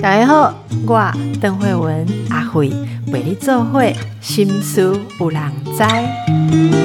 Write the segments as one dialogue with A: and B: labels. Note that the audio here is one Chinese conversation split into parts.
A: 大家好，我邓慧文阿慧陪你做会心思有人知。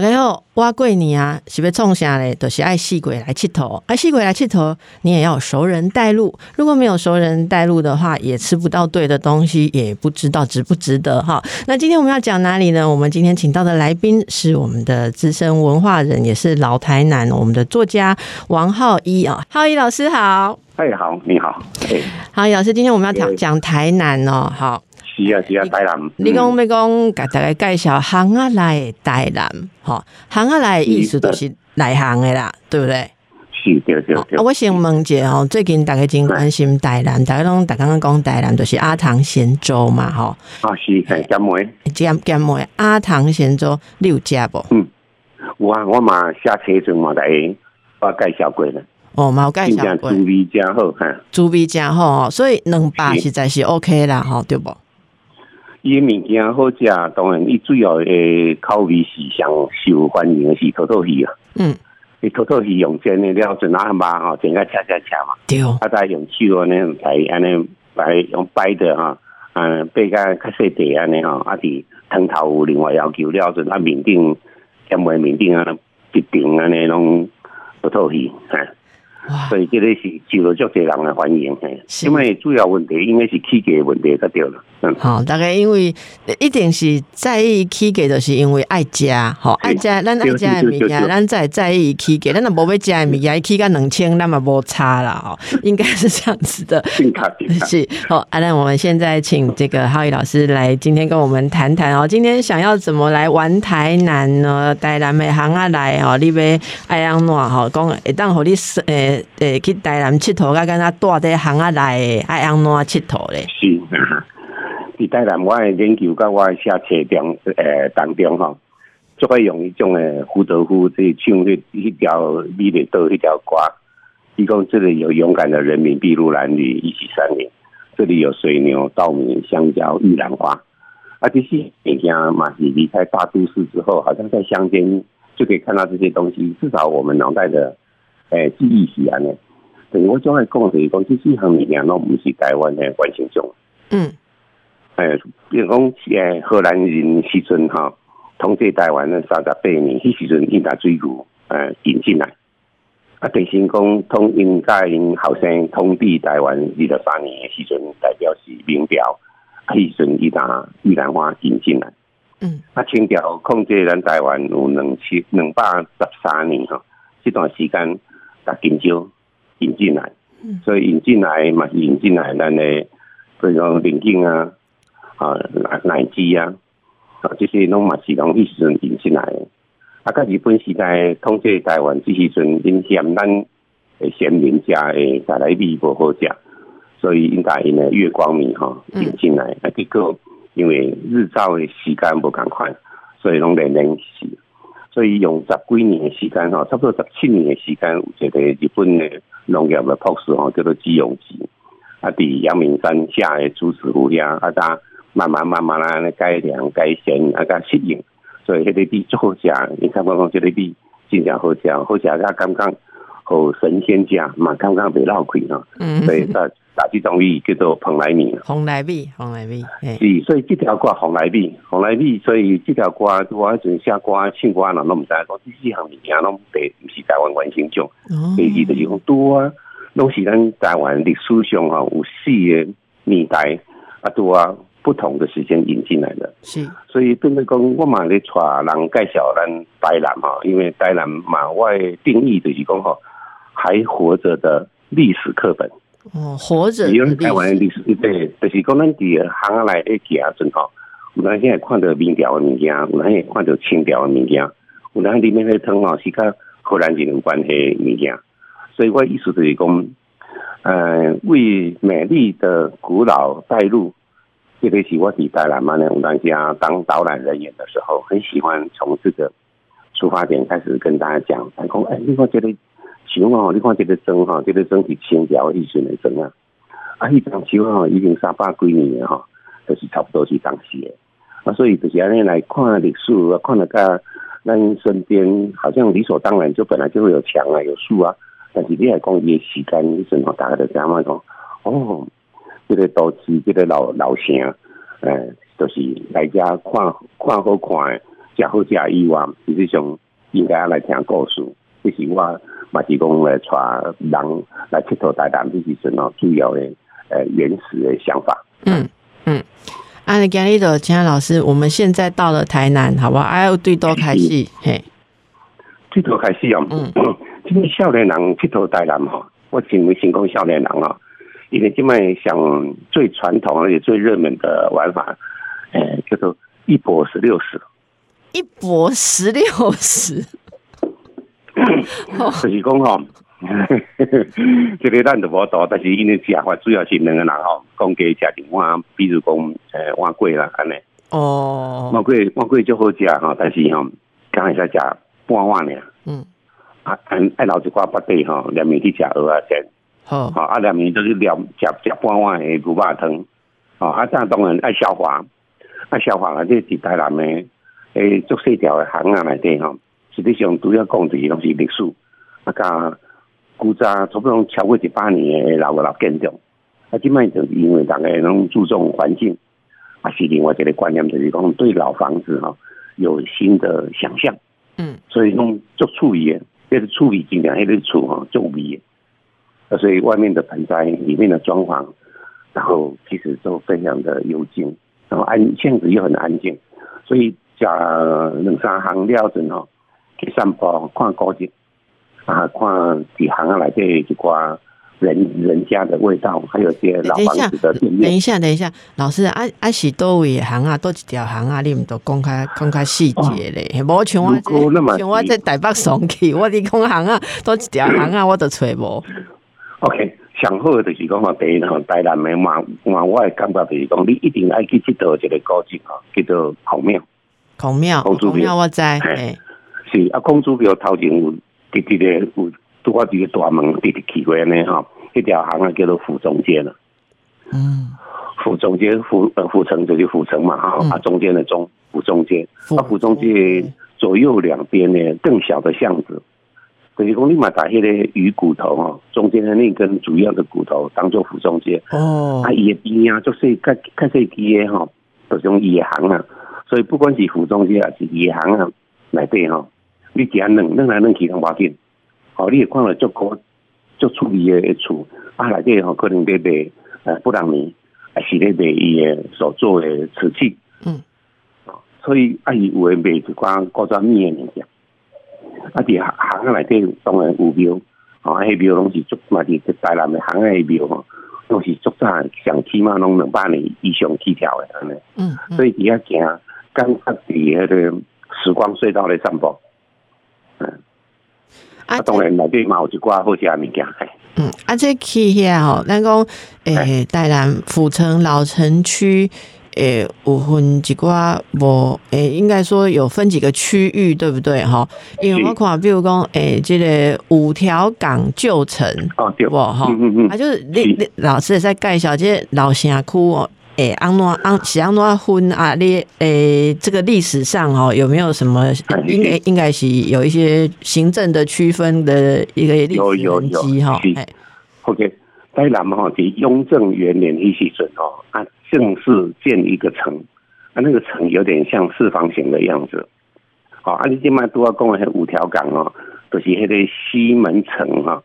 A: 大家好，我过年啊是要创啥嘞？就是爱四鬼来佚佗，爱四鬼来佚佗，你也要有熟人带路。如果没有熟人带路的话，也吃不到对的东西，也不知道值不值得哈。那今天我们要讲哪里呢？我们今天请到的来宾是我们的资深文化人，也是老台南我们的作家王浩一啊。浩一老师好，
B: 哎好，你好，哎，
A: 好老师，今天我们要讲讲台南哦，好。
B: 是啊是啊，台南。
A: 你讲要讲，给大家介绍行啊来的台南，吼，行啊来的意思就是来行的啦，对不对？
B: 是，对对对。
A: 我先问一下吼，最近大家真关心台南，大家拢大刚刚讲台南就是阿唐咸粥嘛，吼。
B: 啊是，咸梅。
A: 咸咸梅，阿唐咸粥你有食不？
B: 嗯，有啊，我嘛下车阵嘛来，我介绍过了。
A: 哦，冇介绍过。
B: 猪味真好，哈。
A: 猪味真好，所以两百实在是 OK 啦，吼，对不？
B: 伊物件好食，当然伊主要诶口味是上受欢迎诶是土豆鱼啊。
A: 嗯，
B: 伊土豆鱼用煎诶了，就拿嘛吼，整个恰恰恰嘛。
A: 对。
B: 啊，再用手安尼来安尼来用摆的哈，嗯，摆甲较细地安尼吼，啊，伫汤头有另外要求了，就啊面顶咸味面顶啊，一定安尼拢土豆鱼，哈。所以这个是受到足多人的欢迎，因为主要问题应该是起价问题才对了。
A: 嗯，好，大概因为一定是在意起价，就是因为爱食，吼，爱食，咱爱食的物件，咱在在意起价，咱若无要食的物件，起价两千，那么无差啦，吼，应该是这样子的。是，好，那我们现在请这个浩宇老师来今天跟我们谈谈哦，今天想要怎么来玩台南呢？台南的行啊来哦，你要爱安怎吼，讲会当互你诶。诶，去台南佚佗，甲敢若住伫巷仔内，爱安怎佚佗咧？
B: 是，伫台南我诶研究甲我诶写册中，诶当中吼，就会用一种诶胡德夫即唱迄迄条美丽岛迄条歌，伊讲这里有勇敢的人民，筚路蓝缕，一起山林，这里有水牛、稻米、香蕉、玉兰花，啊，这些物件嘛是离开大都市之后，好像在乡间就可以看到这些东西，至少我们脑袋的。诶，记忆是安尼，等于我总爱讲就是讲，这几项物件拢毋是台湾诶关心中。
A: 嗯。
B: 诶，比如讲，诶，荷兰人时阵哈，统治台湾诶三十八年，迄时阵因把水牛诶引进来。啊，等于讲，通因甲因后生统治台湾二十三年诶时阵，代表是明朝，迄时阵伊把玉兰花引进来。
A: 嗯。
B: 啊，清朝控制咱台湾有两千两百十三年哈，这段时间。把金蕉引进来，所以引进来嘛是引进来咱诶，比如讲林景啊，啊奶奶鸡啊，啊这些拢嘛是拢迄时阵引进来。啊，甲日本时代统治台湾这时阵，因嫌咱诶先民家诶带来米不好食，所以应该因诶月光米哈引进来。啊，结果因为日照诶时间无共款，所以拢连连死。所以用十几年的时间吼，差不多十七年的时间，有一个日本的农业的博士吼，叫做基永吉，啊，伫阳明山下的竹子湖遐，啊，他慢慢慢慢啊，改良改善啊，甲适应，所以迄个米最好食。你看我讲，这个米真正好食，好食甲刚刚好神仙食，嘛刚刚袂老亏吼。
A: 嗯。
B: 所以在。打这种米叫做蓬莱米，
A: 蓬莱米，蓬莱米，
B: 是，所以这条歌蓬莱米，蓬莱米，所以这条歌我迄阵写歌、唱歌，人拢毋知，讲这四项物件拢第毋是台湾关心种，第二就是讲多啊，拢是咱台湾历史上吼有四个年代啊多啊不同的时间引进来的，
A: 是，
B: 所以变成讲我嘛咧带人介绍咱台南哈，因为台南嘛我定义就是讲吼还活着的历史课本。
A: 哦，活着。
B: 因为台湾历史对，就是讲咱伫行下来诶行阵吼，有咱现在看到明朝诶物件，有咱现在看到清朝诶物件，有咱里面迄汤吼是甲荷兰人有关系物件，所以我意思就是讲，呃，为美丽的古老带路，特别是我伫台南嘛那，我当家当导览人员的时候，很喜欢从这个出发点开始跟大家讲，讲哎，你看这个熊哦，你看这个钟哈，这个钟是清朝以前的钟啊，啊，迄张像哦已经三百几年了哈，就是差不多是当时的。啊，所以就是安尼来看历史啊，看了个那身边好像理所当然就本来就会有墙啊，有树啊，但是你还讲伊时间，你阵吼大家就知影讲，哦，这个都市这个老老城，诶，就是来家看看好看的，食好食以外，实际上应该来听故事。这是我嘛是讲来带人来佚佗台南，这是什么主要的呃原始的想法。
A: 嗯嗯。安尼今日就请老师，我们现在到了台南，好不好？哎，最多开始，嘿，
B: 最多开始哦。嗯，今 天少年人佚佗台南哈，我认为成功少年人啊，因为今麦想最传统而且最热门的玩法，诶，叫做一博十六十。
A: 一博十六十，
B: 就是讲吼。这个咱就无多，但是因为食法主要是两个人吼，讲加食一碗，比如讲诶碗粿啦安尼。
A: 哦。
B: 碗粿碗粿就好食吼，但是吼刚会使食半碗尔。嗯。啊，爱留一寡八底吼，连面去食蚵仔煎。
A: 好。
B: 好，啊，两面都是连食食半碗诶牛肉汤。哦，啊，这样当然爱消化，爱消化啊，这是台南诶诶做细条诶行啊内底吼，实际上主要讲的拢是历史啊加。古早差不多超过一百年的老个老建筑，啊，即摆就是因为大家拢注重环境，啊，是另外一个观念，就是讲对老房子哈有新的想象，
A: 嗯，
B: 所以弄做处理，那是处理尽量迄个处哈做味，啊，所以外面的盆栽，里面的装潢，然后其实都非常的幽静，然后安巷子又很安静，所以加两三行了阵吼去散步看古迹。啊，看几行啊，来这一挂人人家的味道，还有些老房子的店面。
A: 等一下，等一下，老师，啊啊是多位行啊，多一条行啊，你们都公开公开细节咧？无像我，像我在台北上去，我哋讲行啊，多一条行啊，我都揣无。
B: OK，上好就是讲话第一吼，台南的嘛嘛，我的感觉就是讲，你一定爱去去到一个古迹吼，叫做孔庙。
A: 孔庙，孔庙我知。
B: 是啊，孔子庙头前有。直直的有拄我伫个大门直直去过安尼吼，一条巷啊叫做府中街了。
A: 嗯，
B: 府中街府呃府城就是府城嘛哈，啊中间的中府中街，啊府中街左右两边呢更小的巷子，就是讲你嘛把迄个鱼骨头哈，中间的那根主要的骨头当做府中街。
A: 哦，
B: 啊野边啊就是较较细支的吼，就种野行啊，所以不管是府中街还是野行啊内底吼。你只要弄弄来弄去通要紧，哦，你也看了足高足处理的厝，啊，内底吼可能在卖呃不让你，还是咧卖伊的所做的瓷器，
A: 嗯，
B: 所以啊，伊有诶卖一寡古早物的物件，啊，伫行行内底当然有庙，哦，迄庙拢是足嘛伫台南的行诶庙吼，拢是足早上起码拢两百年以上起跳的安尼，
A: 嗯，
B: 所以伫遐行，感觉伫迄个时光隧道咧散步。嗯，啊，当然内底嘛有一寡好食物件。
A: 嗯，啊，这去遐吼，咱讲诶，台南府城老城区，诶，有分一寡无诶，应该说有分几个区域，对不对？哈，因为我看，比如讲，诶，这个五条港旧城，
B: 哦，对，
A: 哈，
B: 嗯嗯嗯，
A: 啊，就是你你老师也在介绍这老城区哦。诶，安诺安是安诺分啊？你诶，这个历史上哦，有没有什么应该应该是有一些行政的区分的一个历史痕迹哈
B: ？OK，台南哈，是雍正元年一时准哦，啊，正式建一个城，啊，那个城有点像四方形的样子。好，啊，你今麦都要讲的五条港哦，都是迄个西门城哈。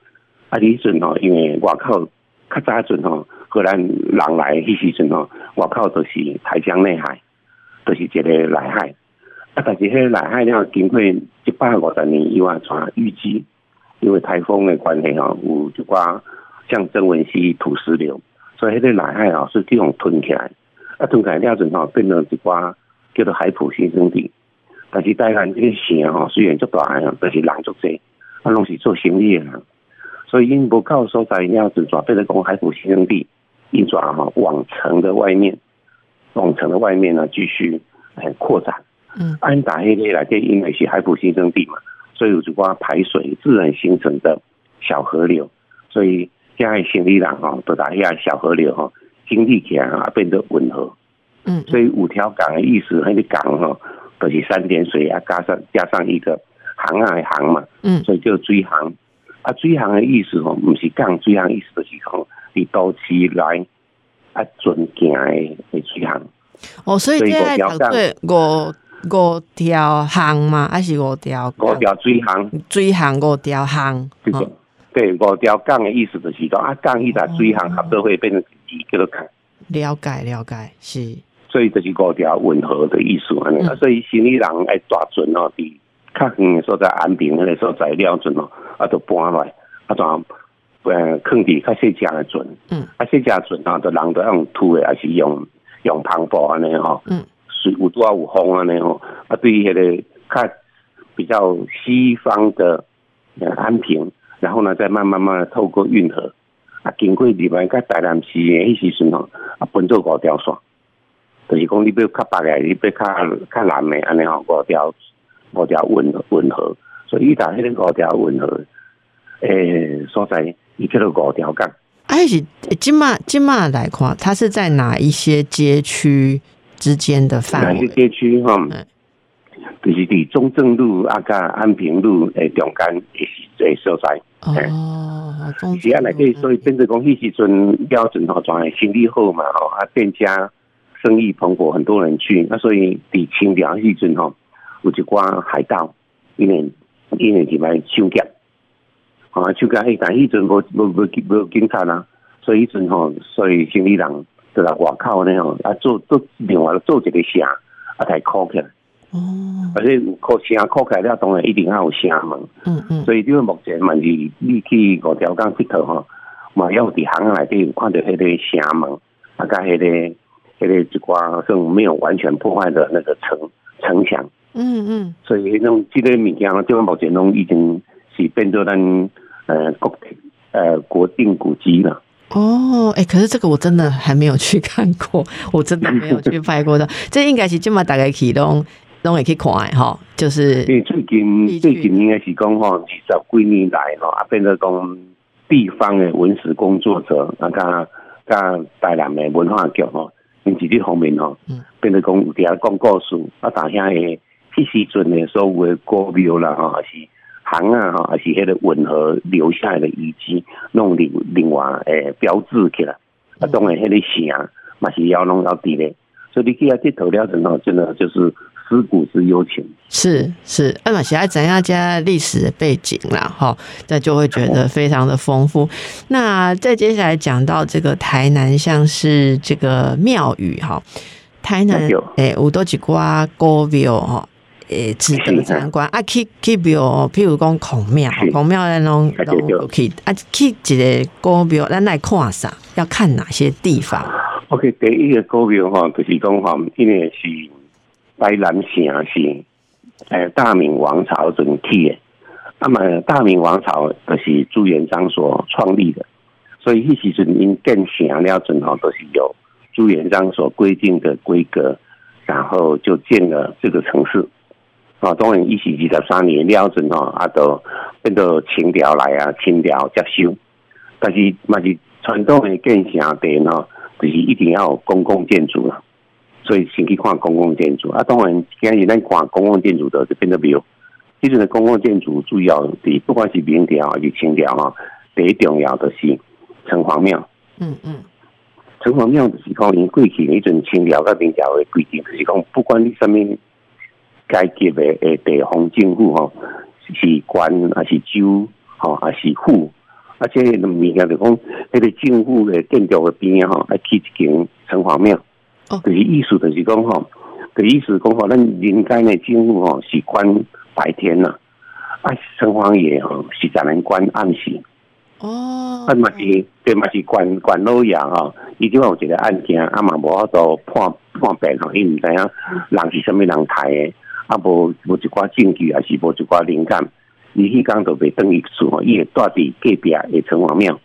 B: 啊，你准哦，因为外口较早准哦。荷兰人来迄时阵哦，外口都是台江内海，都是一个内海。啊，但是迄个内海了经过一百五十年以外，传淤积，因为台风的关系哦，有一寡像曾文溪土石流，所以迄个内海吼是这种吞起来，啊吞起来了阵吼，变成一寡叫做海埔新生地。但是台湾这个城吼，虽然足大啊，但是人足济，啊拢是做生意的人，所以因无够所在了阵，转变成讲海埔新生地。一转吼往城的外面，往城的外面呢继续哎扩展。
A: 嗯，
B: 安达迄个来，这因为是海埔新生地嘛，所以有一寡排水自然形成的小河流，所以现在新里人吼都打遐小河流吼，经历起来啊变得温和。
A: 嗯，
B: 所以五条港的意思，那个港吼就是三点水啊，加上加上一个行啊行嘛，
A: 嗯
B: 所以叫水行。啊，水行的意思吼，毋是港水行意思，就是讲伫都市来啊船行的的水行。
A: 哦，所以这爱
B: 五条杠
A: 读做五五条巷嘛，还是五条
B: 五条水行，
A: 水行五条巷？
B: 就是、
A: 哦
B: 对五条杠的意思就是讲啊，杠一打水行合作会变成一字叫做杠。
A: 了解了解，是。
B: 所以就是五条吻合的意思安尼、
A: 嗯。
B: 啊所以新理人爱抓准哦，伫较远的所在安平迄个所在了准哦，啊，就搬来，啊，就呃，放伫较细只的船，
A: 嗯，
B: 啊，细只的船啊，就人都用推的，还是用用篷布安尼吼，
A: 嗯，
B: 水有多有风安尼吼，啊，对于迄个较比较西方的呃安平，然后呢，再慢慢慢慢透过运河，啊，经过入来甲台南市的迄时阵吼，啊，分做五条线。就是讲你要较北个，你要较较南的安尼吼，五条五条运运河，所以伊打迄个五条运河诶所在，伊叫做五条港。
A: 还是今嘛今嘛来看，它是在哪一些街区之间的范
B: 哪些
A: 围？
B: 街区哈
A: 嗯，
B: 就是伫中正路啊、甲安平路诶中间诶诶所在。
A: 哦，
B: 是啊，内底所以变成讲，迄时阵标准吼，全系生意好嘛吼，啊店家生意蓬勃，很多人去，啊所以伫清朝迄时阵吼，有一寡海盗，因为因为入来抢劫，啊抢劫迄但迄阵无无无无警察啊，所以迄阵吼，所以生意人就来外口呢吼，啊做做另外做一个城，啊才考起来，
A: 哦，
B: 而且考城考起来了，当然一定要有城门。
A: 嗯嗯，
B: 所以这个目前嘛是你去五条港佚佗吼，嘛要伫巷仔内底有看到迄个城门，啊，甲迄个迄个一寡算没有完全破坏的那个城城墙，
A: 嗯嗯，
B: 所以迄种这个物件，这个目前拢已经是变做咱呃国呃国定古迹了。
A: 哦，哎、可是这个我真的还没有去看过，我真的没有去拍过的。这应该是今嘛大概去拢拢会去看的哈，就是
B: 因为最近最近应该是讲吼，二十几年来吼，啊变做讲地方的文史工作者，啊甲甲台南的文化局吼，因伫这方面吼
A: 嗯，
B: 变做讲有伫遐讲故事，啊大遐的迄时阵的所有的古庙啦吼，还是行啊吼，还是迄个吻合留下来的遗迹，弄另另外诶标志起来，啊当然迄个城嘛是要弄到伫咧，所以你去遐佚佗了阵吼，真的就是思古之幽情。
A: 是是，艾玛喜爱怎样加历史的背景啦，哈，那就会觉得非常的丰富。那再接下来讲到这个台南，像是这个庙宇哈，台南
B: 有
A: 诶，有多几挂古庙哈。诶，值得参观啊！去去庙，譬如讲孔庙，孔庙咱拢拢去啊，去一个古庙，咱来看啥？要看哪些地方
B: ？OK，第一个古庙吼，就是讲吼，因为是台南城是诶大明王朝阵起的，那么大明王朝就是朱元璋所创立的，所以迄时阵因建城了阵吼，都是有朱元璋所规定的规格，然后就建了这个城市。啊，当然一时二十三年了阵吼，啊，都变到清朝来啊，清朝接收，但是嘛是传统的建城地呢。就是一定要有公共建筑啦，所以先去看公共建筑啊。当然，今日咱看公共建筑的就变得庙。即阵的，公共建筑主要是不管是明朝还是清朝哈，第一重要的是城隍庙。
A: 嗯嗯，
B: 城隍庙就是讲因过去迄阵清朝甲明朝的规定，就是讲不管你什么阶级的诶地方政府吼，是官还是州吼，还是府。啊，这个物件就讲，迄个政府的建筑的边吼，啊起一间城隍庙，
A: 哦
B: 就是意思就是讲吼，就意思讲吼，咱民间的政府吼是管白天呐，啊城隍爷吼是才能管暗时，
A: 哦，
B: 啊嘛是对嘛是管管老爷吼，伊即有一个案件，啊嘛无法度判判白吼，伊毋知影人是啥物人杀的，啊无无一寡证据，还是无一寡灵感。伊迄工就袂等于厝吼，伊会住伫隔壁的城隍庙，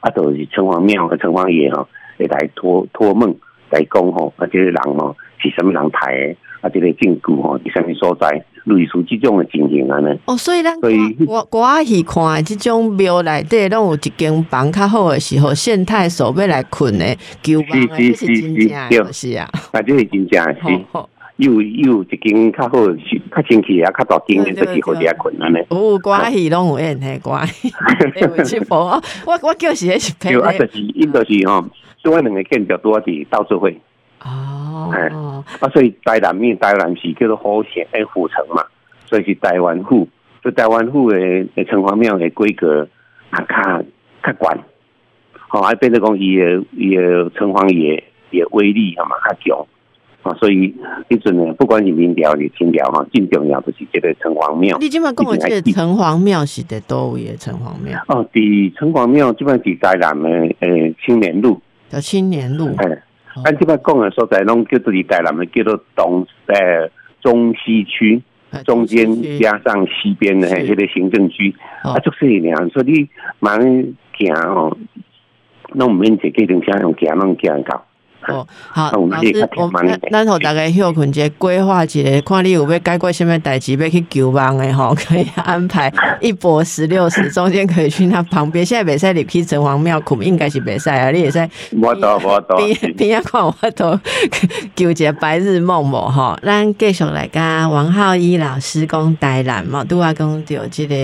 B: 啊，就是城隍庙和城隍爷吼，会来托托梦来讲吼，啊，这个人吼是什么人杀的，啊，这个证据吼是什么所在，类似即种的情形安尼。
A: 哦，所以咱
B: 所以
A: 我我阿喜看的这种庙内底，拢有一间房较好的时候，县太守要来困的，求房的，这是真正的，是啊。
B: 啊，这是真正的是。
A: 好 好
B: 有有一间较好，较清气啊，较大间的，就是好啲困难咧。
A: 有关系拢有演嘿关系？我我叫是迄是
B: 就是因就是吼，所以两个建筑多伫到处会。
A: 哦，
B: 啊，所以台南面台南是叫做好县诶府城嘛，所以是台湾府。所以台湾府诶诶城隍庙诶规格啊较较悬，好，还变得讲伊诶伊诶城隍爷也威力啊嘛较强。啊，所以一阵呢，不管是民调是清调哈，最重要就是这个城隍庙。
A: 你今麦跟我这个城隍庙是伫多位诶城隍庙？
B: 哦，伫城隍庙基本上是在南的诶青年路。
A: 叫青年路。
B: 哎，按这边讲的所在，拢叫做伫台南的叫做东诶中西区，中间加上西边的迄个行政区，啊，就是你样。所以你慢行哦，拢毋免坐计程车，用行拢行到。
A: 哦，好，老师，我咱互大家休困者规划一下，看你有要解决什么代志，要去求帮的吼，可以安排一波十六时，中间可以去那旁边。现在袂使入去城隍庙困，应该是袂使啊，你会使。
B: 我到我到。
A: 边边看我都 救一个白日梦无吼，咱继续来甲王浩一老师讲台南嘛，拄啊讲到即个。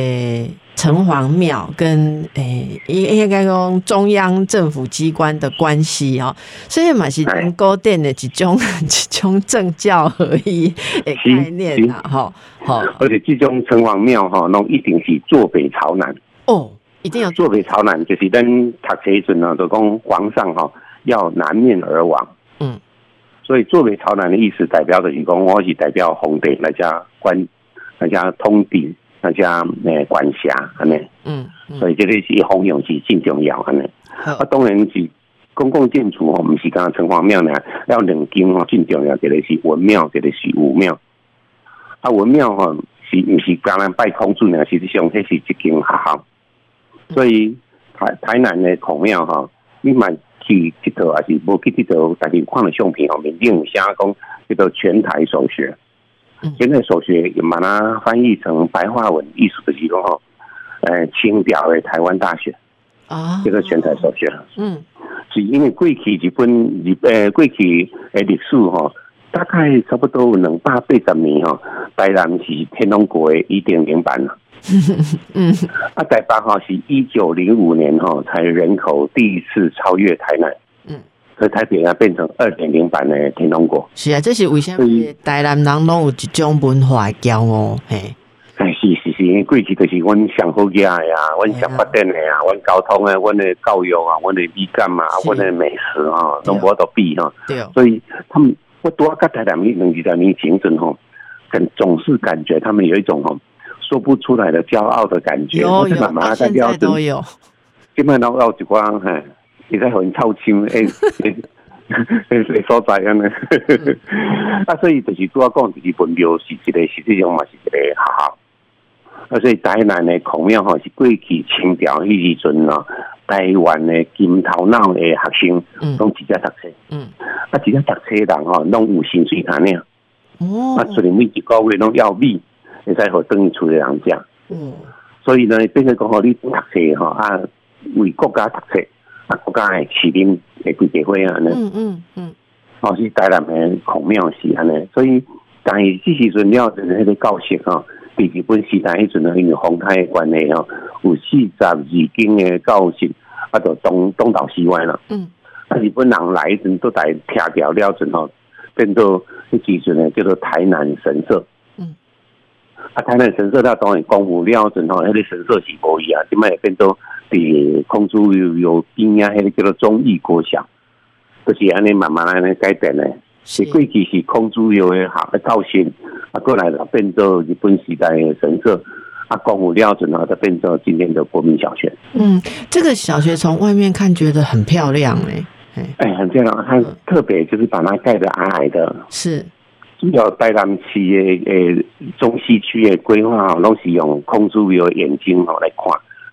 A: 城隍庙跟诶，应应该讲中央政府机关的关系哦，所以嘛是高殿的一种 一种政教合一的概念啦，哈，好。
B: 而且这种城隍庙哈，那一定是坐北朝南。
A: 哦，一定要
B: 坐北朝南，就是跟读册准呢，都讲皇上哈要南面而亡，嗯，所以坐北朝南的意思代表的是讲，我是代表皇帝来家管来家通敌。大家诶管辖安尼，嗯，所以这个是弘扬是真重要安尼。啊，当然是公共建筑吼，毋是讲城隍庙呢，要两间吼，真重要，一个是文庙，一个是武庙。啊，文庙吼是毋是讲咱拜孔子呢？实际上，迄是一间学校。所以台台南的孔庙吼，你买去佚佗还是无去佚佗？但是看了相片吼，面顶有写讲叫做全台首学。现在所学也把它翻译成白话文，意思就是讲吼，呃，清表的台湾大学啊，这个全台所学。嗯，是因为过去日本日呃过去的历史哈，大概差不多两百八十年哈，台南是天龙国的一点零版了。嗯，啊，台北哈是一九零五年哈才人口第一次超越台南。所以台北啊变成二点零版的天龙国。
A: 是啊，这是为什么？台南人拢有一种文化骄傲，嘿。
B: 哎，是是是，因为过去就是阮上好家呀，阮上发展的啊，阮交通啊，阮的教育啊，阮的美感啊，阮的美食啊，拢无得比哈。
A: 对。
B: 所以他们我多跟台南人两二年前阵吼，感总是感觉他们有一种吼说不出来的骄傲的感觉。
A: 有有，现在都有。
B: 基本上要一光嘿。也在很操心，诶诶诶所在安尼，啊，所以就是主要讲就是文庙是一个实际上嘛是一个学校，啊，所以台南的孔庙吼是过去清朝迄时阵啊，台湾的金头脑的学生，拢直接读册，嗯，啊，直接读册人吼拢有薪水谈呢，哦，啊，所以每一个月拢要米，会使互等于厝的人食，嗯，所以呢，变成讲吼你读册吼啊，为国家读册。啊，国家诶起兵诶规矩会啊，嗯嗯嗯，哦是台南诶孔庙是安尼，所以但是这时阵了就是迄个教室吼，比日本时代迄阵因为洪台诶关系吼，有四十二间诶教室，啊，就东东倒西歪啦。嗯，啊，日本人来一阵都来拆掉了阵吼，变做迄时阵诶叫做台南神社。嗯，啊，台南神社它当然公务了阵吼，迄个神社是无伊啊，即摆会变做？伫空中有有边啊，迄个叫做中义国小，就是安尼慢慢安尼改变的。是过去是空中有诶好诶造型，啊过来了变做日本时代诶神社，啊光武料子呢，就变做今天的国民小学。
A: 嗯，这个小学从外面看觉得很漂亮诶，
B: 哎，很漂亮。它特别就是把它盖的矮矮的，
A: 是
B: 主要台南市诶诶中西区诶规划，拢是用空中有眼睛吼来看。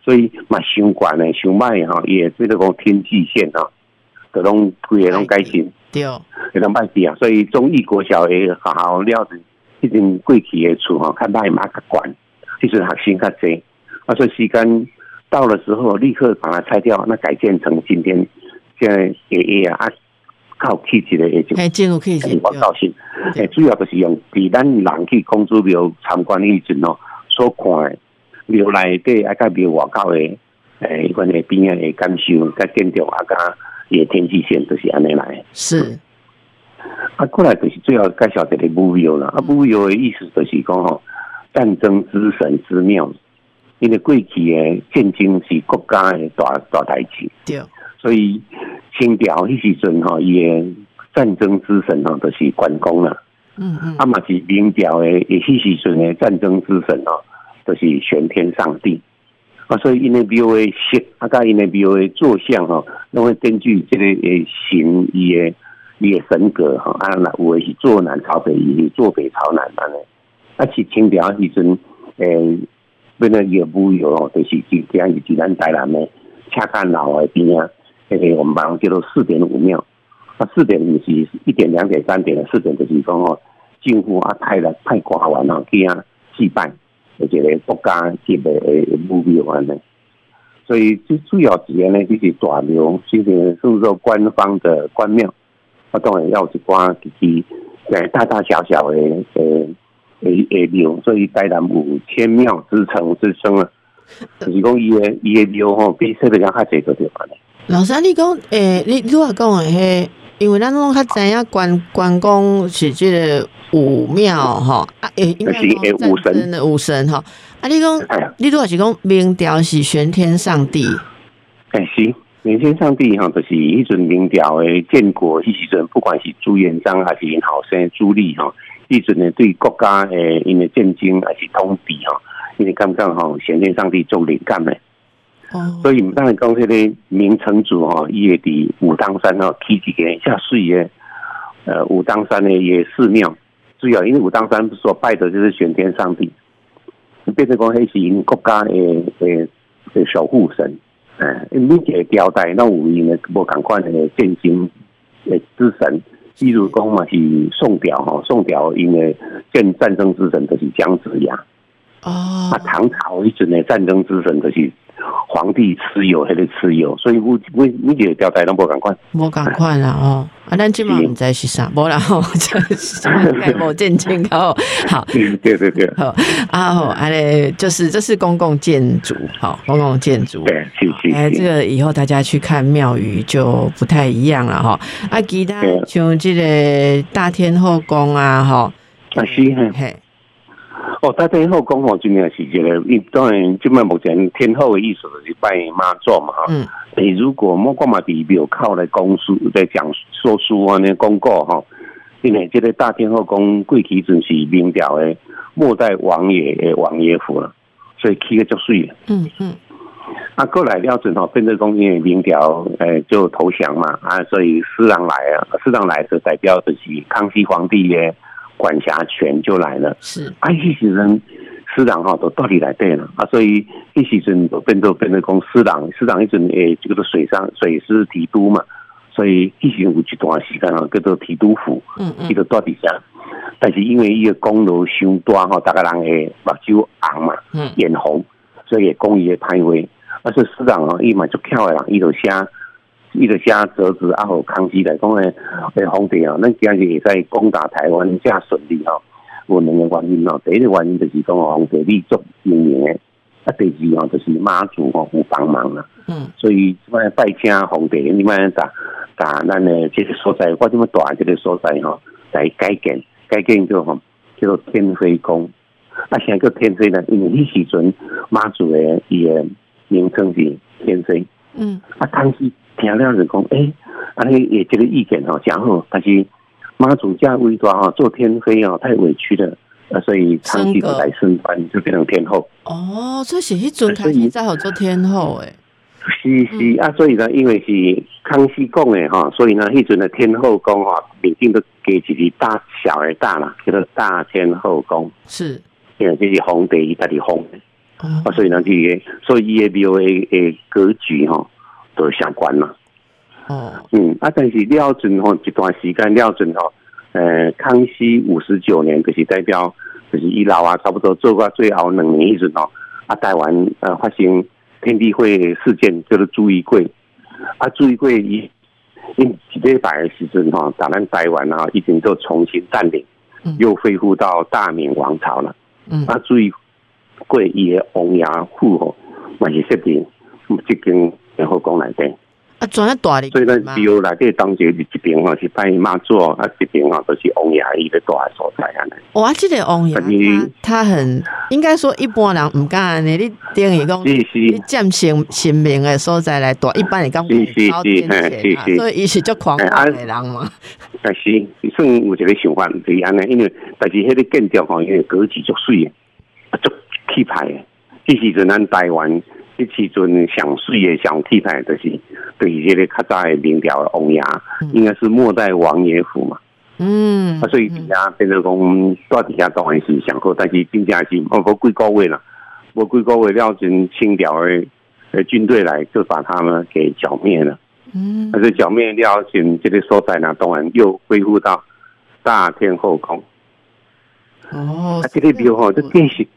B: 所以嘛，相关的、相卖哈，也这个讲天际线哈，这种规个拢改进，
A: 对，
B: 非常卖地啊。所以中义国小诶学校了子，一定过去的厝哈，看歹嘛较管，就是学生较侪。啊，所以时间到了时候，立刻把它拆掉，那改建成今天现在爷爷啊，靠气质的一种，
A: 哎，进入气质，
B: 我高兴，诶，主要就是用伫咱人去公主庙参观迄阵哦，所看庙内底啊，甲庙外口诶诶，迄款的边啊的感受，甲建筑啊，甲伊天气线都是安尼来。
A: 是。
B: 啊，过来就是最后介绍一个武庙啦。啊，武庙的意思就是讲吼，战争之神之庙，因为过去诶战争是国家诶大大代志。
A: 对。
B: 所以清朝迄时阵吼，伊诶战争之神吼，就是关公啦。嗯嗯。啊嘛是明朝的，迄时阵诶战争之神吼，就是玄天上帝。啊，所以因为庙的设，啊，甲因为庙的坐像吼，拢会根据这个诶形伊的。伊个神格吼，啊，那有诶是坐南朝北，是坐北朝南安尼。啊，是清朝时阵，诶，变个业务有吼，就是即这样是济南台南的恰干老诶边啊，迄个我们把它叫做四点五庙。啊，四点五是一点、两点、三点的四点，就是讲吼，政府啊派来派官员啊去啊祭拜，而且咧国家级的诶目标安尼。所以最主要几个呢，就是大庙，就是是说官方的官庙。我当然要一寡自己诶大大小小的诶诶诶庙，所以台南有千庙之城之称啊。就是讲伊诶伊诶庙吼，比说的较较济个地方咧。
A: 老师，你讲诶，你如果讲诶，迄，因为咱拢较知影关关公是即个武庙吼，啊诶，因为诶武神。的武神吼，啊你讲，你如果是讲明朝是玄天上帝，
B: 诶是。明天上帝哈，就是一阵明朝的建国，迄时阵不管是朱元璋还是因后生朱棣哈，一阵呢对国家诶因为战争还是统治哈，因为刚刚哈玄天上帝做灵感的，哦，所以唔当然讲迄个明成祖哈，伊会伫武当山哦起一个下水的，呃武当山的也寺庙，主要因为武当山所拜的就是玄天上帝，变成讲迄是因国家的的的守护神。哎，每一个朝代那有因的无共款的战争诶之神，比如讲嘛是宋朝吼，宋朝因为战战争之神就是姜子牙。哦。啊，唐朝一阵的战争之神就是。皇帝蚩尤还是蚩尤，所以我我每个朝代拢无共款，
A: 无共款啦哦。啊，咱今嘛毋知是啥，无啦吼，就是无建清好，好，
B: 对对对，
A: 好啊好，安尼就是这是公共建筑，好，公共建筑，
B: 对，是是。
A: 哎，这个以后大家去看庙宇就不太一样了哈。啊，其他像这个大天后宫啊，哈，
B: 啊是嘿。哦，大天后宫吼，真正是一个，因当然，即摆目前天后的意思就是拜妈祖嘛，哈。嗯。你如果莫讲嘛，地庙靠来讲书，在讲说书安尼公告哈，因为这个大天后宫过去阵是明朝的末代王爷的王爷府了，所以起个足水。嗯嗯。啊，过来了阵吼，变成讲因为明朝诶就投降嘛，啊，所以四郎来啊，四郎来就代表就是康熙皇帝的。管辖权就来了，
A: 是。
B: 啊，迄时阵师长哈都到底来对了啊，所以迄时阵都变做变做讲师长，师长一阵诶，这个水上水师提督嘛，所以迄时有一段时间啊，叫做提督府，嗯嗯，伊个到底下，但是因为伊个功劳伤大吼，大家人诶目睭红嘛，嗯，眼红，所以讲伊个歹话，啊，所以师长吼伊嘛就巧诶人，伊就写。伊个写折子啊，互康熙来讲诶，诶皇帝啊，咱今日会使攻打台湾遮顺利吼，有两个原因吼。第一个原因就是讲皇帝立足英明诶，啊，第二吼就是妈祖吼有帮忙啦。嗯。所以即摆拜请皇帝，你摆打打咱诶这个所在，我这么大这个所在吼，来改建，改建叫吼叫做天妃宫。啊，现在叫天妃呢，因为迄时阵妈祖诶伊诶名称是天妃。嗯。啊，康熙。听了就讲，哎，啊，那也这个意见哦，讲好，但是妈祖家为大哈做天妃哦，太委屈了，啊，所以长期来升官就变成天后。
A: 哦，所以是一尊康熙才好做天后诶。
B: 是是啊，所以呢，因为是康熙讲的哈，所以呢，迄阵的天后宫哈，每定都给自己大小而大啦，叫做大天后宫。
A: 是，
B: 因为这是皇帝伊家己封的，啊，所以呢，这个所以伊的庙的诶格局哈。都相关嘛。哦，嗯，啊，但是廖准吼一段时间，廖准吼，呃，康熙五十九年就是代表，就是伊老啊，差不多做过最后两年一阵吼，啊，台湾呃发生天地会事件，就是朱一贵，啊，朱一贵伊因一礼拜的时阵吼，咱台湾啊已经都重新占领，又恢复到大明王朝了。嗯，啊，朱一贵伊的王爷府吼，嘛是设定即间然后讲来的。
A: 啊，转啊大哩，
B: 所以咱庙内底当时一边吼是拜妈祖，啊一边吼都是王爷伊个大所在安尼。
A: 哇，这个王爷他他很应该说一般人唔敢呢，你等于讲你占神神明的所在来大，一般人讲
B: 是是是，
A: 所以伊是足狂妄的人嘛。
B: 但是，算有一个想法是安尼，因为但是迄个建筑吼，因为格局足水啊，足气派的，即时阵咱台湾。迄时阵上水的上气派，就是对这个较早的明朝的王爷，应该是末代王爷府嘛。嗯，啊，所以底下变成讲，到底下当然是上好，但是真正是哦，无几个月啦，无几个月了，阵清朝的呃军队来，就把他们给剿灭了。嗯，但是剿灭了，阵这个所在呢，当然又恢复到大天后宫。哦，啊，这个庙吼，这变形。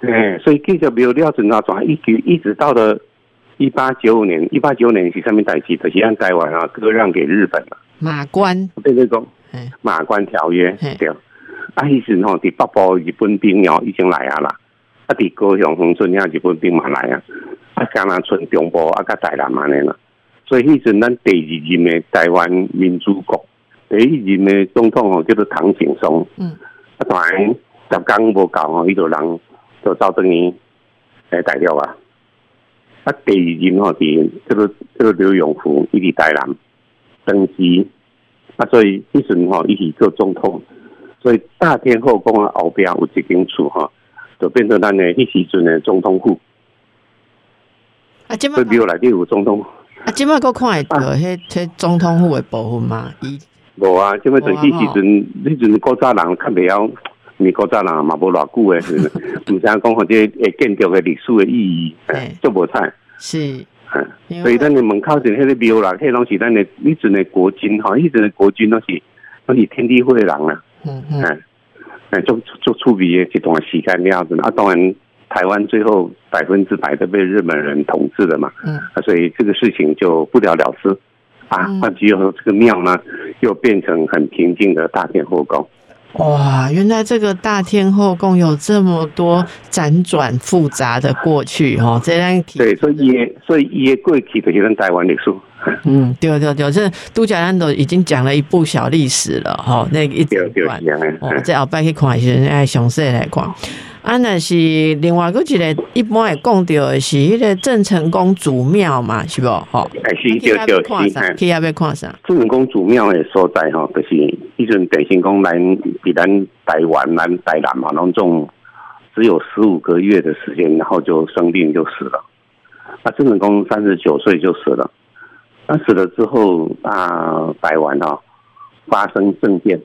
B: 对，所以记者庙了准啊，转一直一直到了一八九五年，一八九五年是上面代志，就是按台湾啊割让给日本了。
A: 马关，
B: 对对讲，马关条约对。啊，迄时吼，伫北部日本兵哦已经来啊啦，啊，伫高雄恒春遐日本兵嘛来啊，啊，加拿村中部啊，甲台南嘛呢啦。所以迄阵咱第二任的台湾民主国第一任的总统哦叫做唐景松，嗯，啊，当然十工无够哦，伊就人。就赵正英来代表啊，啊，第二任吼是这个这个刘永福伊伫台南登基，啊，所以迄阵吼伊是做总统，所以大天后宫的后边有一间厝吼，就变成咱的迄时阵的总统府。
A: 啊，今麦
B: 比如来底有总统。
A: 啊，今麦个看会到迄迄总统府的部分嘛？伊
B: 无啊，今麦就迄时阵，迄阵古早人看袂晓。你国早人嘛无偌久诶，是 唔想讲或者诶建筑诶历史诶意义，做无菜
A: 是，
B: 所以咱诶门口是迄个庙啦，迄拢是咱诶以前诶国军吼，以前诶国军拢是拢是天地会诶人啦，嗯嗯，哎，做做出名诶一段时间了子，啊，当然台湾最后百分之百都被日本人统治了嘛，嗯，啊，所以这个事情就不了了之，啊，那只有这个庙呢，又变成很平静的大天后宫。
A: 哇，原来这个大天后共有这么多辗转复杂的过去哦，这样
B: 对，所以也所以也过去就是咱台湾历史。
A: 嗯，对对对，这杜家安都已经讲了一部小历史了哈，那一段哦，这后摆去看是爱详细来看。啊，那是另外一个一般会讲到的是迄个郑成功祖庙嘛，是不？吼，
B: 哎是，对对
A: 是，去那边看啥？
B: 郑成功祖庙的所在吼，就是一阵郑成功咱比咱台湾咱台南嘛，拢种只有十五个月的时间，然后就生病就死了。啊郑成功三十九岁就死了，那死了之后啊，台湾啊发生政变，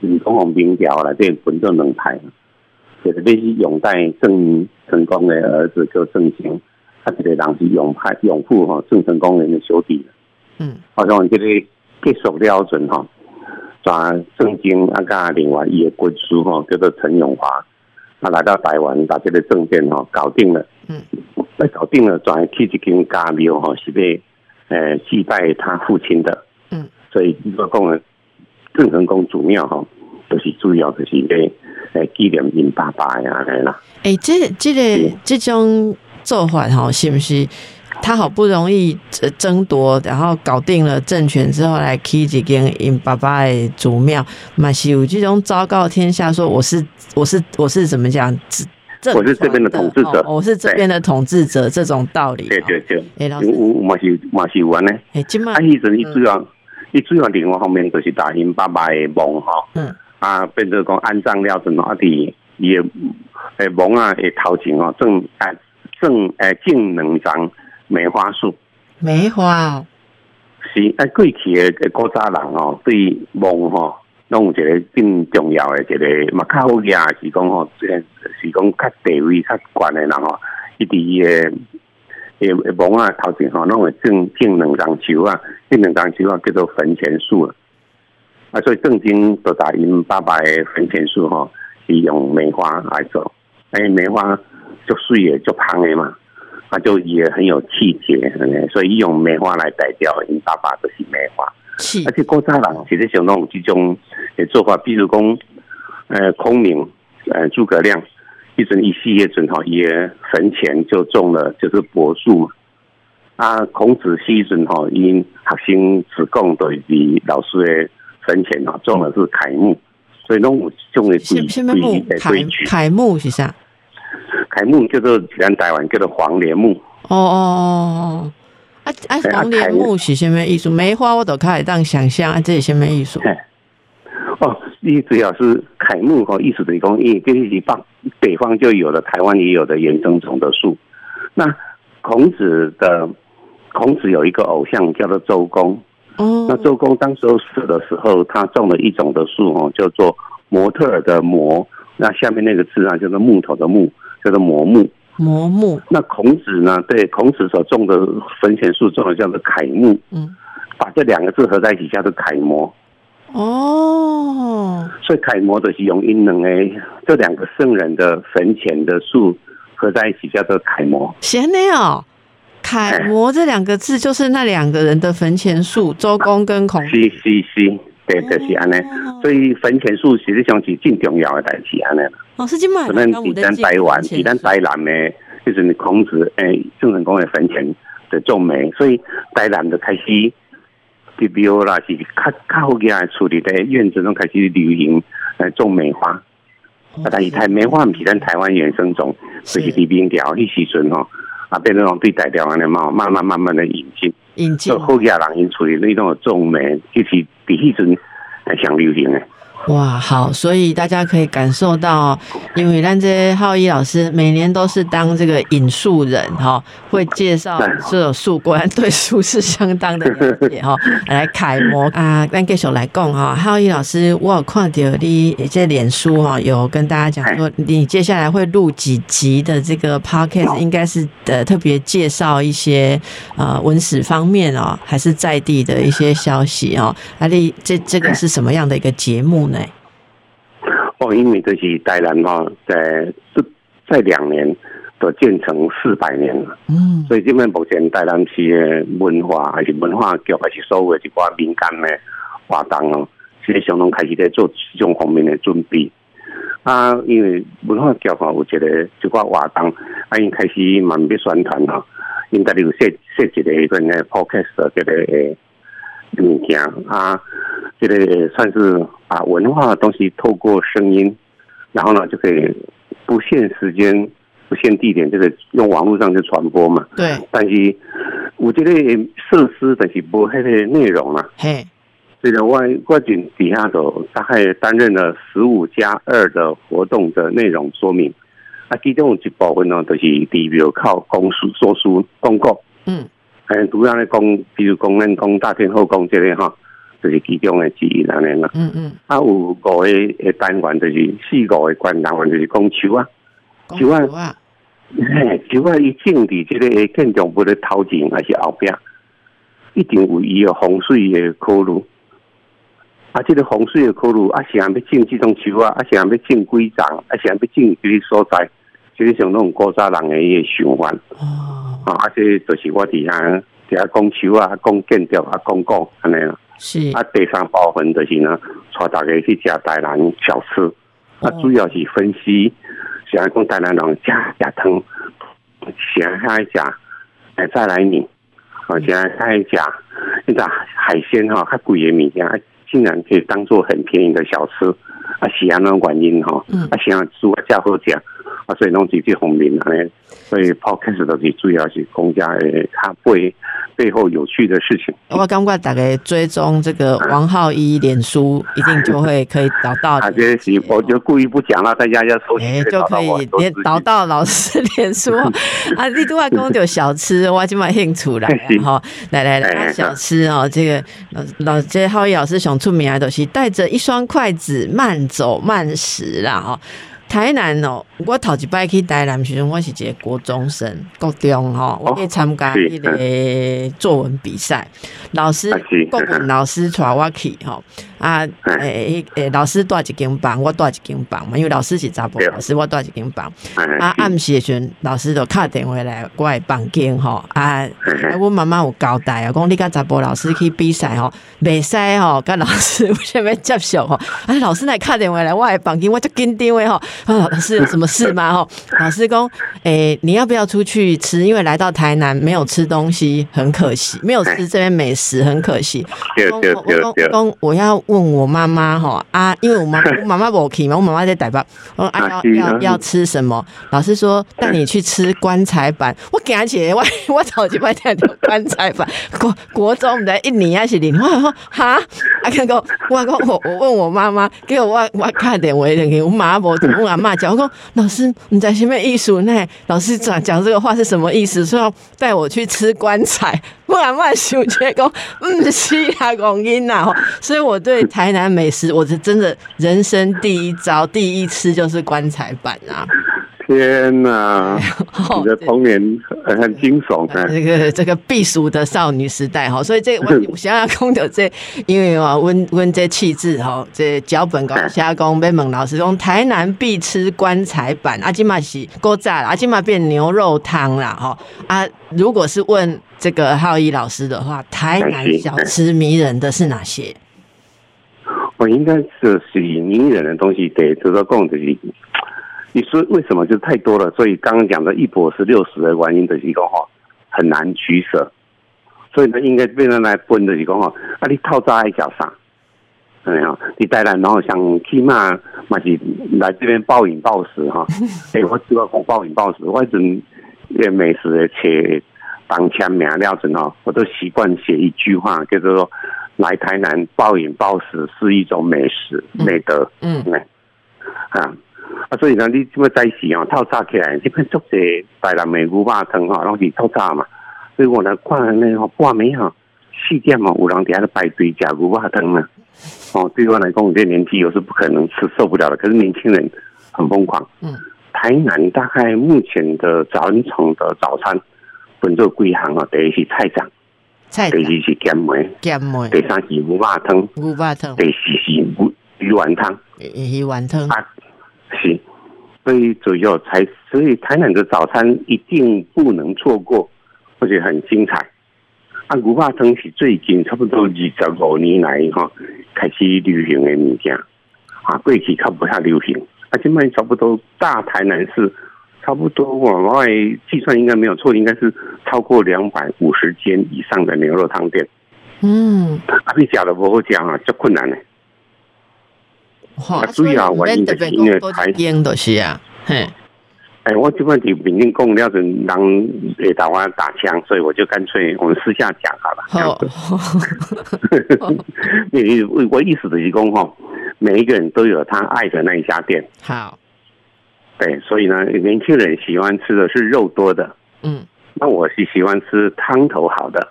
B: 李公宏民调来这分做两派。就是必须拥戴郑成功的儿子叫郑兴，他这个人是永派永富哈郑成功人的兄弟。嗯，好像这个结束了准哈，抓郑经啊加另外一个军师哈叫做陈永华，他来到台湾把这个政变哈搞定了。嗯，那搞定了，转去一间家庙哈是被呃祭拜他父亲的。嗯，所以这个讲郑成功祖庙哈，就是主要就是咧。诶，纪念因爸爸呀，来啦！
A: 诶，这、这个、这种做法哈，是不是他好不容易争夺，然后搞定了政权之后，来起一间因爸爸的祖庙，嘛是有这种昭告天下说我是、我是、我是怎么讲？
B: 我是这边的统治者，
A: 我是这边的统治者，这种道理。
B: 对对对，诶，老师，嘛是嘛是有安呢。哎，今麦，啊，伊阵伊主要，伊主要另外方面就是大因爸爸的梦哈。嗯。啊，变做讲安葬了阵啊，伫伊诶墓啊诶头前哦，种诶种诶种两张梅花树。
A: 梅花。
B: 是啊，过去诶诶古早人哦，对墓吼，拢有一个更重要诶一个嘛较好呀，是讲吼，是讲较地位较悬诶人吼，伊伫伊诶诶墓啊头前吼，拢会种种两张树啊，种两张树啊叫做坟前树。啊，所以正经都打因爸爸的坟前树吼，是用梅花来做，哎，梅花就水的就香的嘛，啊就也很有气节，所以用梅花来代表，因爸爸就是梅花。而且古早人其实想弄这种的做法，比如讲，呃，孔明，呃，诸葛亮，一阵一系列阵吼，也坟前就种了就是柏树嘛。啊，孔子西阵吼，因学生子贡对比老师的坟前啊种的是楷木，所以弄种的规规规矩。
A: 楷木是啥？
B: 楷木叫做咱台湾叫做黄连木。
A: 哦哦哦哦。啊啊！黄连木是什么意思？梅花我都可以当想象啊，这是什么意思？
B: 哦，你主要是楷木和意思的讲，因为这是方北方就有了，台湾也有的原生种的树。那孔子的孔子有一个偶像叫做周公。哦。那周公当时候死的时候，他种了一种的树哦，叫做模特儿的模。那下面那个字啊，叫做木头的木，叫做模木。
A: 磨木，
B: 那孔子呢？对，孔子所种的坟前树种的叫做楷木。嗯，把这两个字合在一起叫做楷模。哦，所以楷模的是用阴能诶，这两个圣人的坟前的树合在一起叫做楷模。
A: 闲的哦，楷模这两个字就是那两个人的坟前树，周公跟孔。
B: 是是是，对，就是安尼。所以坟前树实际上是最重要的代志安尼。
A: 哦，是今晚
B: 可能比咱台湾、比咱台南呢，就是孔子诶，郑成功的坟前的种梅，所以台南就开始，比如啦是较较好嘅处理的院子中开始流行来种梅花。啊，但是台梅花唔是咱台湾原生种，就是地边条迄时阵吼，啊，变成种对台湾的嘛，慢慢慢慢的引进，
A: 引进
B: 好嘅人因处理那种种美，就是比迄阵上流行的。
A: 哇，好，所以大家可以感受到，因为咱这浩一老师每年都是当这个引述人哈，会介绍这种树，果然对树是相当的了解哈，来楷模啊。咱继续来讲哈，浩一老师，我有看到你这脸书哈，有跟大家讲说，你接下来会录几集的这个 podcast，应该是呃特别介绍一些呃文史方面哦，还是在地的一些消息哦。啊，你这这个是什么样的一个节目呢？
B: 哦，因为这是台南哈，在这在两年都建成四百年了，嗯，所以这边目前台南市的文化还是文化局还是所有的一寡民间的活动哦，实际上拢开始在做这种方面的准备。啊，因为文化局吼，有一个一寡活动，啊，因开始慢慢宣传哈，应该有设设一个一个 podcast 这个物件啊。这个算是把文化的东西透过声音，然后呢就可以不限时间、不限地点，这个用网络上去传播嘛。
A: 对。
B: 但是我觉得设施但是不那个内容啊。嘿。这个外外景底下头大概担任了十五加二的活动的内容说明。啊，其中一部分呢，就是比如靠公书说书公告。嗯。哎，主要咧讲，比如讲咱讲大天后宫这类哈。就是其中的之一安尼啦。嗯嗯。啊，有五个诶单元，就是四个诶关单元，就是讲树啊，
A: 树啊。
B: 嘿，树啊，伊种伫即个建筑物的头前还是后壁，一定有伊个风水的考虑。啊，即个风水的考虑，啊，是安要种即种树啊，啊，是安要种几丛，啊，是安要种即个所在，实际上拢古早人诶个想法。哦。啊，啊，这就是我伫遐伫遐讲树啊，讲建筑啊，讲讲安尼啦。
A: 是
B: 啊，第三部分就是呢，带大家去食台南小吃。啊，主要是分析，像讲台南人食食汤，想下一食，哎，再来你，好，现在下一食，那个海鲜哈，较贵的物件，竟然可以当做很便宜的小吃。啊，是安那原因哈，啊，想煮啊，较好食，啊，所以拢直接方面安所以 podcast 都是主要是公家诶，它背背后有趣的事情。
A: 我刚刚大概追踪这个王浩一脸书，一定就会可以找到。
B: 啊，这是我就故意不讲了，大家要收
A: 哎，就可以连找到老师脸书 啊。你都外公有小吃，我今晚兴出来哈，来来来，小吃哦，这个老老这浩一老师想出名的东西，带着一双筷子慢走慢食啦哈。台南哦，我头一摆去台南时阵，我是一个国中生，国中吼，我去参加迄个作文比赛，老师国文老师带我去吼，啊，诶诶，老师带一间房，我带一间房嘛，因为老师是查甫老师，我带一间房，啊，暗时时阵，老师就敲电话来我诶房间吼，啊，啊，我妈妈有交代啊，讲你甲查甫老师去比赛吼，袂使吼，甲老师 有啥物接受吼，啊，老师来敲电话来我诶房间，我就紧张诶吼，啊，老师有什么？是吗？哈，老师公，诶，你要不要出去吃？因为来到台南没有吃东西，很可惜，没有吃这边美食，很可惜。
B: 我我
A: 我公，我要问我妈妈哈啊，因为我妈 我妈妈不去嘛，我妈妈在台北。我说啊，要要要吃什么？老师说带你去吃棺材板。我赶起来，我我早就买条棺材板。国国中的一年还是零？我说哈，啊，看个我讲我我问我妈妈，给我我我看点为人给我妈不我阿妈讲，我讲。老师，你在前面艺术那老师讲讲这个话是什么意思？说要带我去吃棺材，不然万修结工，嗯，是啊，公音呐。所以我对台南美食，我是真的人生第一招，第一次就是棺材板啊。
B: 天呐！你的童年很惊悚
A: 啊！这个这个避暑的少女时代哈，所以这我想要讲的这，因为啊，温温这气质哈，这脚本搞加工被蒙老师讲，台南必吃棺材板，阿金玛是锅炸了，阿金玛变牛肉汤了哈啊！如果是问这个浩一老师的话，台南小吃迷人的是哪些？
B: 我应该是是迷人的东西，得这个供的。你说为什么就太多了？所以刚刚讲的一博是六十的原因的一个话很难取舍，所以呢，应该变成来分的一个话，啊，你套炸一小啥？没有？你带来，然后想起码嘛是来这边暴饮暴食哈。哎，我主要讲暴饮暴食，我阵也美食的写当签名料子哦，我都习惯写一句话，叫做说来台南暴饮暴食是一种美食美德。嗯，啊。啊，所以呢，你这么在时哦，透早起来，这边做些台南的牛肉汤哈，拢是透早嘛。所以我呢，看那个半暝吼，四点嘛，有人在那排队食牛肉汤呢。哦，对我来讲，我这年纪有时不可能吃受不了的。可是年轻人很疯狂。嗯。台南大概目前的早场的早餐，分做几行啊？第一是菜场，
A: 菜
B: 第二是咸梅，
A: 咸梅。
B: 第三是牛肉汤，
A: 牛肉汤。
B: 第四是鱼鱼丸汤，
A: 鱼丸汤。啊。
B: 是，所以左右才，所以台南的早餐一定不能错过，而且很精彩。啊，牛肉汤是最近差不多二十五年来哈开始流行的物件，啊，过去较不太流行。啊，现在差不多大台南市差不多往外计算应该没有错，应该是超过两百五十间以上的牛肉汤店。嗯，啊，你讲的不好讲啊，就困难呢。
A: 啊，主要原因就是因为台烟都是啊，嘿，
B: 哎，我这边提民间供料是人会打我打枪，所以我就干脆我们私下讲好了。好，你我意思的是讲哈，每一个人都有他爱的那一家店。
A: 好，
B: 对，所以呢，年轻人喜欢吃的是肉多的，嗯，那我是喜欢吃汤头好的，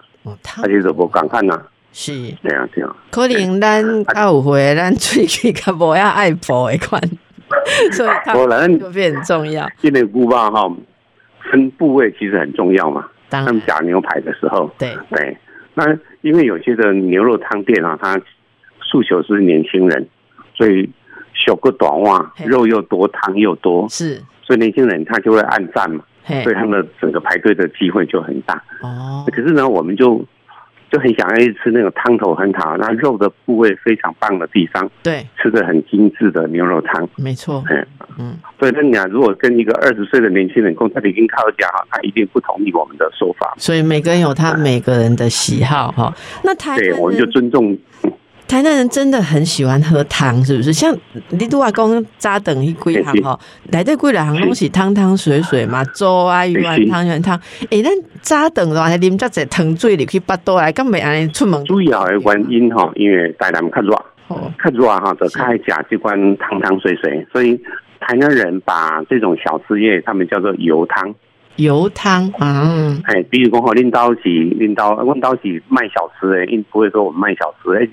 B: 而且怎么敢看呢？
A: 是，
B: 这样这样。
A: 可能咱较有会，咱喙齿较无遐爱补的款，所以它就变很重要。
B: 因为牛肉哈分部位其实很重要嘛。当他们夹牛排的时候，
A: 对
B: 对。那因为有些的牛肉汤店啊，它诉求是年轻人，所以小个短袜，肉又多，汤又多，
A: 是。
B: 所以年轻人他就会按赞嘛，所以他们的整个排队的机会就很大。哦。可是呢，我们就。就很想要去吃那种汤头很好，那肉的部位非常棒的地方，
A: 对，
B: 吃的很精致的牛肉汤，
A: 没错，嗯嗯，
B: 所以那你啊，如果跟一个二十岁的年轻人共在里面靠家哈，他一定不同意我们的说法。
A: 所以每个人有他每个人的喜好哈，那他
B: 对，我们就尊重。
A: 台南人真的很喜欢喝汤，是不是？像你都话讲扎等一几行吼，来这几两行东西汤汤水水嘛，粥啊、鱼丸汤、圆汤。哎，咱扎等的话，还啉这些汤水里去八多来，咁未安尼出门。
B: 主要的原因哈，因为台南较热，较热哈，就较爱食这关汤汤水水，所以台南人把这种小吃业，他们叫做油汤。
A: 油汤啊，
B: 哎，比如讲吼，领导是领导，领导是卖小吃的，因不会说我们卖小吃，哎。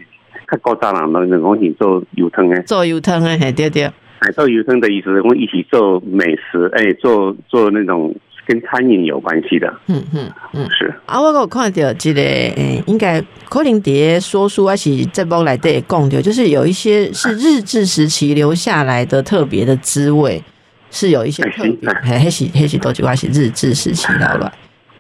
B: 较高早人能能讲是做油汤诶，
A: 做油汤诶，嘿对对，
B: 海豆油汤的意思，我们一起做美食，哎，做做那种跟餐饮有关系的。嗯嗯嗯，是。
A: 啊，我有看到这个，诶，应该柯林蝶说书还是这包来的讲的，就是有一些是日治时期留下来的特别的滋味，是有一些特别，还是还是都几块是日治时期的了。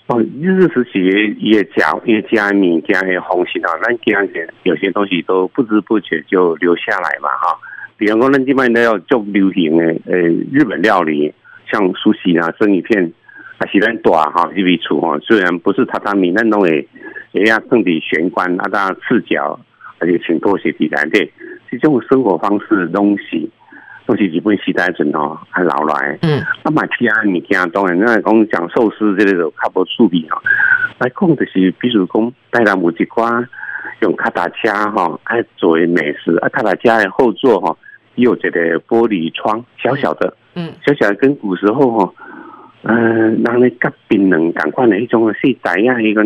B: 哦，日治时期也也加也加米加也红心啊，那这样子有些东西都不知不觉就留下来嘛哈。比方说，那基本都要做流行的呃日本料理，像苏西啊、生鱼片啊，是咱大哈一味处哈。虽然不是榻榻米，那种诶也要整体玄关啊，大赤脚，而且请拖鞋底来对，这种生活方式东西。都是日本时代阵吼，还留来。嗯，啊，买其他物件当然，那讲讲寿司这类就较无趣味吼。来讲就是，比如讲，台南有一寡用卡达车吼，爱作为美食。啊，卡达车的后座吼，有这个玻璃窗，小小的，嗯，小小的，跟古时候吼，嗯，那那夹冰冷感官的一种是怎样一个？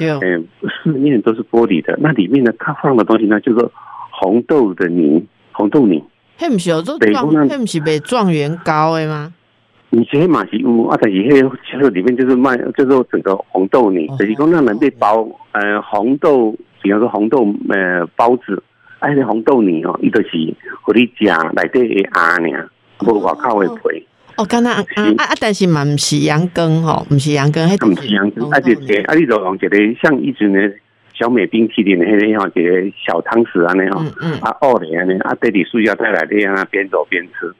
B: 嗯，四面都是玻璃的，那里面呢，它放的东西呢，就是红豆的泥，红豆泥。
A: 迄毋是有做状，迄毋是卖状元糕的吗？
B: 以前嘛是有啊，但是迄其实里面就是卖，就是整个红豆泥，就是讲那能被包，呃，红豆，比方说红豆呃包子，哎，那红豆泥哦，伊都是互你食内底的鸭呢，无外口的皮。
A: 哦，敢若啊啊，但是嘛毋是羊羹吼，毋是羊羹，迄
B: 毋是羊羹，啊，就啊，你就用一个像以前的。小美冰淇淋的迄个吼，一个小汤匙安尼吼，啊，哦的安尼，啊，得里塑胶袋来这样啊，边走边吃，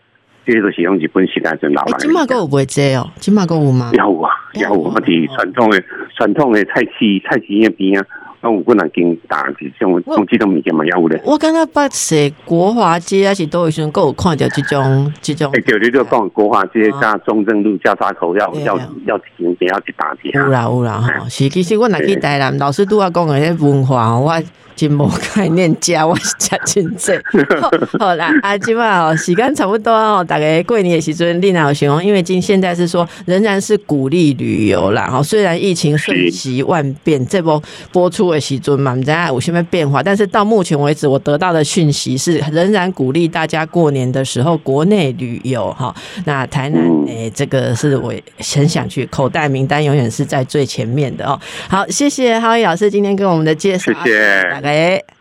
B: 这些都是用日本时代就老来。
A: 金马哥有会这哦，金马哥有吗？
B: 有啊，有啊，我哋传统的传统的菜市菜市那边啊。那我不能跟打这种种这种物件嘛，要有的。
A: 我刚刚把写国华街还是都有先够看到这种这种。
B: 哎，对对，就讲国华街加中正路交叉口要要要停，要去打的。
A: 有啦有啦哈，是其实我来去台南，老师都要讲的些文化，我。真无概念，加我是真真济。好啦，啊，今晚哦，时间差不多哦，大概过年的时阵，丽娜有形容，因为今现在是说仍然是鼓励旅游啦。哈，虽然疫情瞬息万变，这波播出的时阵嘛，唔知有什么变化，但是到目前为止，我得到的讯息是仍然鼓励大家过年的时候国内旅游。哈，那台南诶，这个是我很想去，口袋名单永远是在最前面的哦。好，谢谢浩毅老师今天跟我们的介绍，
B: 谢谢。
A: 哎。